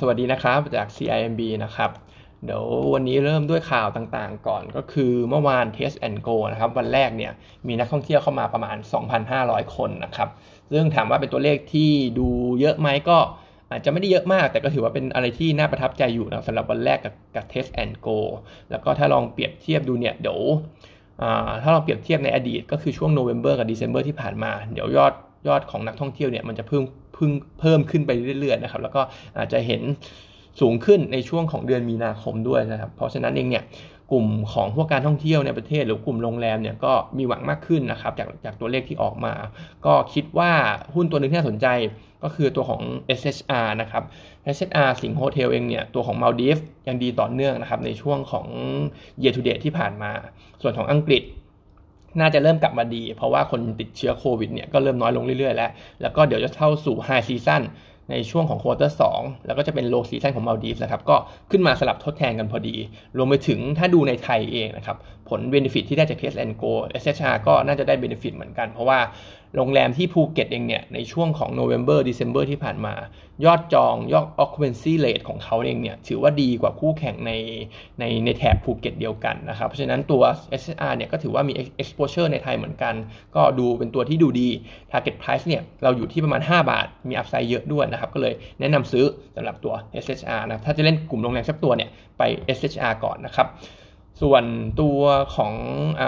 สวัสดีนะครับจาก CIMB นะครับ เดี๋ยววันนี้เริ่มด้วยข่าวต่างๆ ก่อนก็คือเมื่อวาน Test and Go นะครับ วันแรกเนี่ยมีนักท่องเที่ยวเข้ามาประมาณ 2,500 คนนะครับ ซึ่งถามว่าเป็นตัวเลขที่ดูเยอะไหมก็อาจจะไม่ได้เยอะมาก แต่ก็ถือว่าเป็นอะไรที่น่าประทับใจอยู่นะสำหรับวันแรกกับกับ Test and Go แล้วก็ถ้าลองเปรียบเทียบดูเนี่ยเดี๋ยวถ้าเราเปรียบเทียบในอดีตก็คือช่วงโนเวม ber กับ December ที่ผ่านมา เดี๋ยวยอดยอดของนักท่องเที่ยวเนี่ยมันจะเพิ่ม พึ่งเพิ่มขึ้นไปเรื่อยๆนะครับ แล้วก็อาจจะเห็นสูงขึ้นในช่วงของเดือนมีนาคมด้วยนะครับ เพราะฉะนั้นเองเนี่ยกลุ่มของพวกการท่องเที่ยวในประเทศหรือกลุ่มโรงแรมเนี่ยก็มีหวังมากขึ้นนะครับจากจากตัวเลขที่ออกมา ก็คิดว่าหุ้นตัวหนึ่งที่น่าสนใจก็คือตัวของ SHR นะครับ SHR สิงห์โฮเทลเองเนี่ยตัวของมาลดีฟยังดีต่อเนื่องนะครับในช่วงของ year to date ที่ผ่านมา ส่วนของอังกฤษ น่าจะเริ่มกลับมาดี เพราะว่าคนติดเชื้อโควิดเนี่ยก็เริ่มน้อยลงเรื่อยๆ แล้ว แล้วก็เดี๋ยวจะเข้าสู่ high season ในช่วงของ quarter สอง แล้วก็จะเป็น low season ของมัลดีฟส์นะครับก็ขึ้นมาสลับทดแทนกันพอดี รวมไปถึงถ้าดูในไทยเองนะครับผล benefit ที่ได้จาก Test and Go SHR ก็น่าจะได้ benefit เหมือนกัน เพราะว่าโรงแรมที่ภูเก็ตเองเนี่ยในช่วงของ November December ที่ผ่านมา ยอดจองยอด occupancy rate ของเขาเองเนี่ยถือว่าดีกว่าคู่แข่งในในในแถบภูเก็ตเดียวกันนะครับ เพราะฉะนั้นตัว SSR เนี่ยก็ถือว่ามี exposure ในไทยเหมือนกัน ก็ดูเป็นตัวที่ดูดี target price เนี่ยเราอยู่ที่ประมาณ 5 บาท มี upside เยอะด้วยนะครับก็เลยแนะนำซื้อสำหรับตัว SHR นะถ้าจะเล่นกลุ่มโรงแรมสักตัวเนี่ยไป SHR ก่อนนะครับส่วนตัวของอ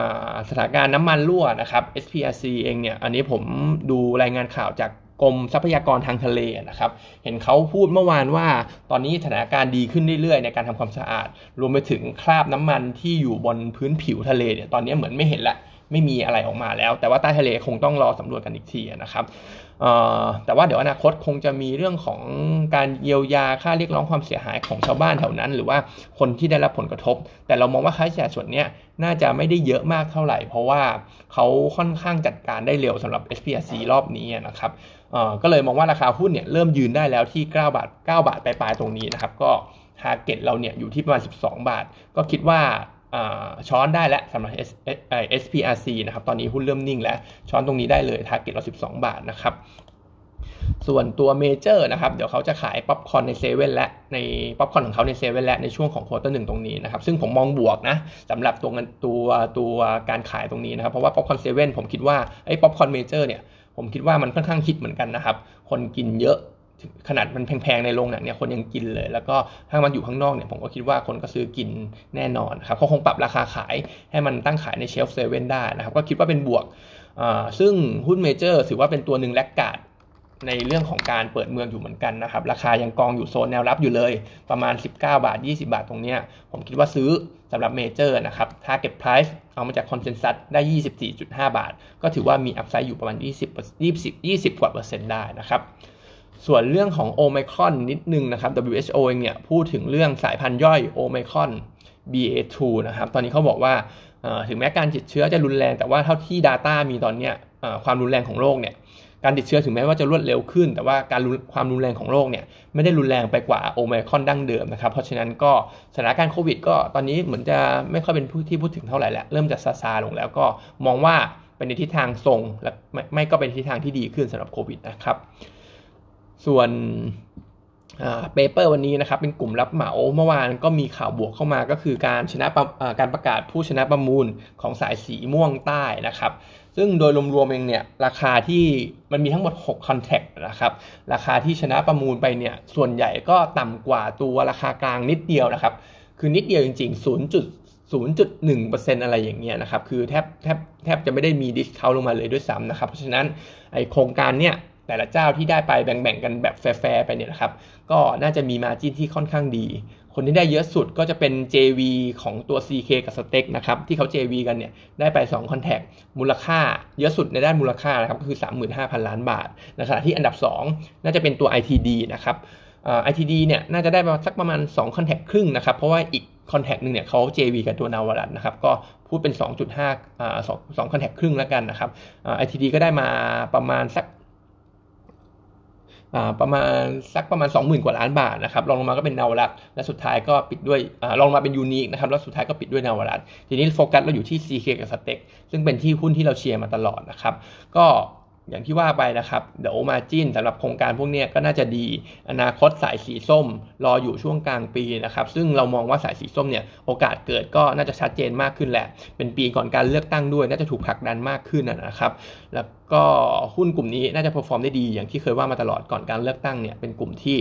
สถานการณ์น้ำมันรั่วนะครับ SPRC เองเนี่ยอันนี้ผมดูรายงานข่าวจากกรมทรัพยากรทางทะเลนะครับ เห็นเขาพูดเมื่อวานว่าตอนนี้สถานการณ์ดีขึ้นเรื่อยๆ ในการทำความสะอาด รวมไปถึงคราบน้ำมันที่อยู่บนพื้นผิวทะเลเนี่ยตอนนี้เหมือนไม่เห็นละ ไม่มีอะไรออกมาแล้ว แต่ว่าใต้ทะเลคงต้องรอสำรวจกันอีกทีนะครับแต่ว่าเดี๋ยวอนาคตคงจะมีเรื่องของการเยียวยาค่าเรียกร้องความเสียหายของชาวบ้านแถวนั้น หรือว่าคนที่ได้รับผลกระทบ แต่เรามองว่าค่าใช้จ่ายส่วนนี้น่าจะไม่ได้เยอะมากเท่าไหร่ เพราะว่าเขาค่อนข้างจัดการได้เร็วสำหรับ SPRC รอบนี้นะครับก็เลยมองว่าราคาหุ้นเนี่ยเริ่มยืนได้แล้วที่ 9 บาท 9 บาทปลายๆตรงนี้นะครับก็ target เราเนี่ยอยู่ที่ประมาณ 12 บาท ก็คิดว่า ช้อนได้แล้วสำหรับ SPRC นะครับ ตอนนี้หุ้นเริ่มนิ่งแล้ว ช้อนตรงนี้ได้เลย target เรา 12 บาทนะครับ ส่วนตัวเมเจอร์นะครับ เดี๋ยวเขาจะขายป๊อปคอร์นในเซเว่นและในป๊อปคอร์นของเขาในเซเว่นและในช่วงของ quarter หนึ่งตรงนี้นะครับ ซึ่งผมมองบวกนะสำหรับตัวเงินตัวตัวการขายตรงนี้นะครับ เพราะว่าป๊อปคอร์นเซเว่นผมคิดว่าไอ้ป๊อปคอร์นเมเจอร์เนี่ย ผมคิดว่ามันค่อนข้างฮิตเหมือนกันนะครับ คนกินเยอะ ขนาดมันแพงๆในโรงหนังเนี่ยคนยังกินเลย แล้วก็ถ้ามันอยู่ข้างนอกเนี่ยผมก็คิดว่าคนก็ซื้อกินแน่นอนครับเขาคงปรับราคาขายให้มันตั้งขายใน shelf เซเว่นได้นะครับก็คิดว่าเป็นบวกซึ่งหุ้นเมเจอร์ถือว่าเป็นตัวหนึ่ง laggard ในเรื่องของการเปิดเมืองอยู่เหมือนกันนะครับ ราคายังกองอยู่โซนแนวรับอยู่เลย ประมาณ 19 บาท 20 บาทตรงนี้ผมคิดว่าซื้อสำหรับเมเจอร์นะครับ target price เอามาจาก consensus ได้ 24.5 บาท ก็ถือว่ามี upside อยู่ประมาณ 20 20 20 กว่าเปอร์เซ็นต์ได้นะครับ ส่วนเรื่องของโอไมครอนนิดนึงนะครับ WHO เองเนี่ยพูดถึงเรื่องสายพันธุ์ย่อยโอไมครอน BA2 นะครับ ตอนนี้เขาบอกว่าถึงแม้การติดเชื้อจะรุนแรง แต่ว่าเท่าที่ Data มีตอนนี้ความรุนแรงของโรคเนี่ยการติดเชื้อถึงแม้ว่าจะรวดเร็วขึ้น แต่ว่าการความรุนแรงของโรคเนี่ยไม่ได้รุนแรงไปกว่าโอไมครอนดั้งเดิมนะครับ เพราะฉะนั้นก็สถานการณ์โควิด ก็ตอนนี้เหมือนจะไม่ค่อยเป็นที่พูดถึงเท่าไหร่แล้วเริ่มจะซาซาลงแล้วก็มองว่าเป็นในทิศทางทรงและไม่ก็เป็นทิศทางที่ดีขึ้นสำหรับโควิดนะครับ ส่วนเปเปอร์วันนี้นะครับเป็นกลุ่มรับเหมาเมื่อวานก็มีข่าวบวกเข้ามาก็คือการชนะการประกาศผู้ชนะประมูลของสายสีม่วงใต้นะครับ ซึ่งโดยรวมๆเองเนี่ยราคาที่มันมีทั้งหมด 6 contract นะครับราคาที่ชนะประมูลไปเนี่ยส่วนใหญ่ก็ต่ำกว่าตัวราคากลางนิดเดียวนะครับ คือนิดเดียวจริง ๆ0.0.1%อะไรอย่างเงี้ยนะครับคือแทบแทบแทบจะไม่ได้มี discount ลงมาเลยด้วยซ้ำนะครับเพราะฉะนั้นไอโครงการเนี้ย แต่ละเจ้าที่ได้ไปแบ่งๆกันแบบแฟร์ๆไปเนี่ยนะครับ ก็น่าจะมี margin ที่ค่อนข้างดี คนที่ได้เยอะสุดก็จะเป็น JV ของตัว CK กับ STEC นะครับ ที่เขา JV กันเนี่ยได้ไป2คอนแทคมูลค่าเยอะสุดในด้านมูลค่านะครับก็คือ 35,000 ล้านบาทในขณะที่อันดับ 2 น่าจะเป็นตัว ITD นะครับ ITD เนี่ยน่าจะได้มาสักประมาณ2คอนแทคครึ่งนะครับ เพราะว่าอีกคอนแทคหนึ่งเนี่ยเขา JV กับตัวนาวรัตนะครับก็พูดเป็น 2.5อ่า2 2คอนแทคครึ่งแล้วกันนะครับ ITD ก็ได้มาประมาณสัก ประมาณสักประมาณ 20,000 กว่าล้านบาทนะครับรองลงมาก็เป็นนาวรัตและสุดท้ายก็ปิดด้วยรองลงมาเป็นยูนิคนะครับแล้วสุดท้ายก็ปิดด้วยเนาวรัตน์ทีนี้โฟกัสเราอยู่ที่ CK กับ STEC ซึ่งเป็นที่หุ้นที่เราเชียร์มาตลอดนะครับก็ อย่างที่ว่าไปนะครับ เดี๋ยว margin สำหรับโครงการพวกนี้ก็น่าจะดี อนาคตสายสีส้มรออยู่ช่วงกลางปีนะครับ ซึ่งเรามองว่าสายสีส้มเนี่ยโอกาสเกิดก็น่าจะชัดเจนมากขึ้นแหละ เป็นปีก่อนการเลือกตั้งด้วย น่าจะถูกผลักดันมากขึ้นนะครับ แล้วก็หุ้นกลุ่มนี้น่าจะ perform ได้ดี อย่างที่เคยว่ามาตลอดก่อนการเลือกตั้งเนี่ยเป็นกลุ่มที่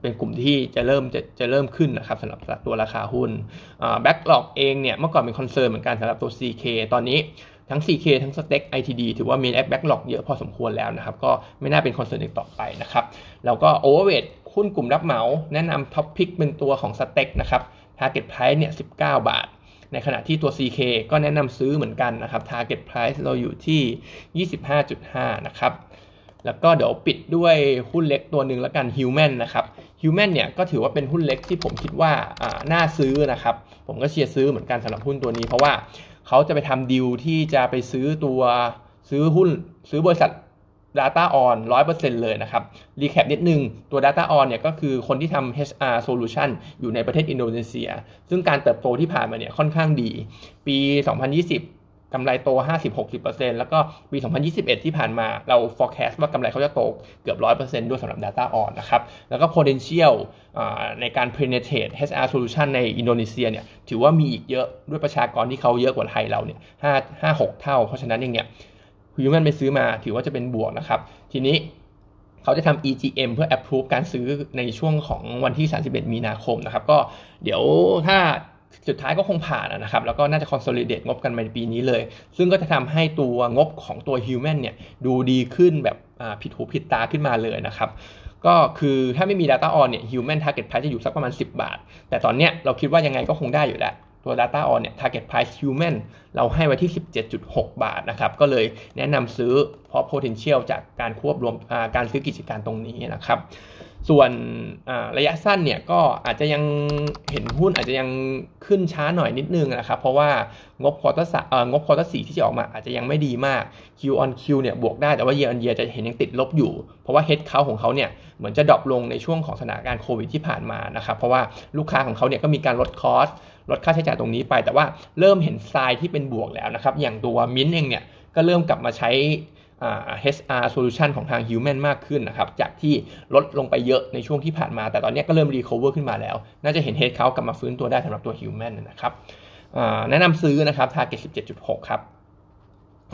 เป็นกลุ่มที่จะเริ่มจะจะเริ่มขึ้นนะครับสำหรับตัวราคาหุ้น backlog เองเนี่ยเมื่อก่อนเป็น concern เหมือนกันสำหรับตัว CK ตอนนี้ ทั้ง CK ทั้ง STEC ITD ถือว่ามี backlog เยอะพอสมควรแล้วนะครับ ก็ไม่น่าเป็น concern อีกต่อไปนะครับ แล้วก็ Overweight หุ้นกลุ่มรับเหมา แนะนำ top pick เป็นตัวของ STEC นะครับ Target Price เนี่ย 19 บาท ในขณะที่ตัว CK ก็แนะนำซื้อเหมือนกันนะครับ Target Price เราอยู่ที่ 25.5 นะครับแล้วก็เดี๋ยวปิดด้วยหุ้นเล็กตัวหนึ่งแล้วกัน Human นะครับ Human เนี่ยก็ถือว่าเป็นหุ้นเล็กที่ผมคิดว่าน่าซื้อนะครับ ผมก็เชียร์ซื้อเหมือนกันสำหรับหุ้นตัวนี้เพราะว่า เขาจะไปทำดีลที่จะไปซื้อตัวซื้อหุ้น ซื้อบริษัท Data On 100%เลยนะครับ recap นิดนึง ตัว Data On เนี่ยก็คือคนที่ทำ HR Solution อยู่ในประเทศอินโดนีเซีย ซึ่งการเติบโตที่ผ่านมาเนี่ยค่อนข้างดี ปี 2020 กำไรโต 50-60%แล้วก็ปี 2021 ที่ผ่านมาเรา forecast ว่ากำไรเขาจะโตเกือบ 100%ด้วยสำหรับ Data On นะครับ แล้วก็ potential ในการ penetrate HR solution ในอินโดนีเซียเนี่ยถือว่ามีอีกเยอะด้วยประชากรที่เขาเยอะกว่าไทยเราเนี่ย5 5 6 เท่า เพราะฉะนั้นเองเนี่ยฮิวแมนไปซื้อมาถือว่าจะเป็นบวกนะครับ ทีนี้เขาจะทำ EGM เพื่อ approve การซื้อในช่วงของวันที่ 31 มีนาคมนะครับ ก็เดี๋ยวถ้า สุดท้ายก็คงผ่านนะครับ แล้วก็น่าจะ consolidate งบกันในปีนี้เลย ซึ่งก็จะทำให้ตัวงบของตัว Human เนี่ยดูดีขึ้นแบบผิดหูผิดตาขึ้นมาเลยนะครับก็คือถ้าไม่มี Data On เนี่ย Human Target Price จะอยู่สักประมาณ 10 บาท แต่ตอนเนี้ยเราคิดว่ายังไงก็คงได้อยู่แล้ว ตัว Data On เนี่ย Target Price Human เราให้ไว้ที่ 17.6 บาทนะครับ ก็เลยแนะนำซื้อเพราะ potential จากการควบรวมการซื้อกิจการตรงนี้นะครับ ส่วนระยะสั้นเนี่ยก็อาจจะยังเห็นหุ้นอาจจะยังขึ้นช้าหน่อยนิดนึงนะครับ เพราะว่างบ quarter สงบ quarter สี่ที่จะออกมาอาจจะยังไม่ดีมาก Q on Q เนี่ยบวกได้แต่ว่า year on year จะเห็นยังติดลบอยู่ เพราะว่า head count ของเขาเนี่ยเหมือนจะ drop ลงในช่วงของสถานการณ์โควิดที่ผ่านมานะครับ เพราะว่าลูกค้าของเขาเนี่ยก็มีการลด cost ลดค่าใช้จ่ายตรงนี้ไป แต่ว่าเริ่มเห็นทรายที่เป็นบวกแล้วนะครับ อย่างตัวมิ้นเองเนี่ยก็เริ่มกลับมาใช้ HR solution ของทาง Human มากขึ้นนะครับจากที่ลดลงไปเยอะในช่วงที่ผ่านมา แต่ตอนนี้ก็เริ่ม recover ขึ้นมาแล้ว น่าจะเห็น head count กลับมาฟื้นตัวได้สำหรับตัว Human นะครับแนะนำซื้อนะครับ target 17.6 ครับ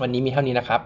วันนี้มีเท่านี้นะครับ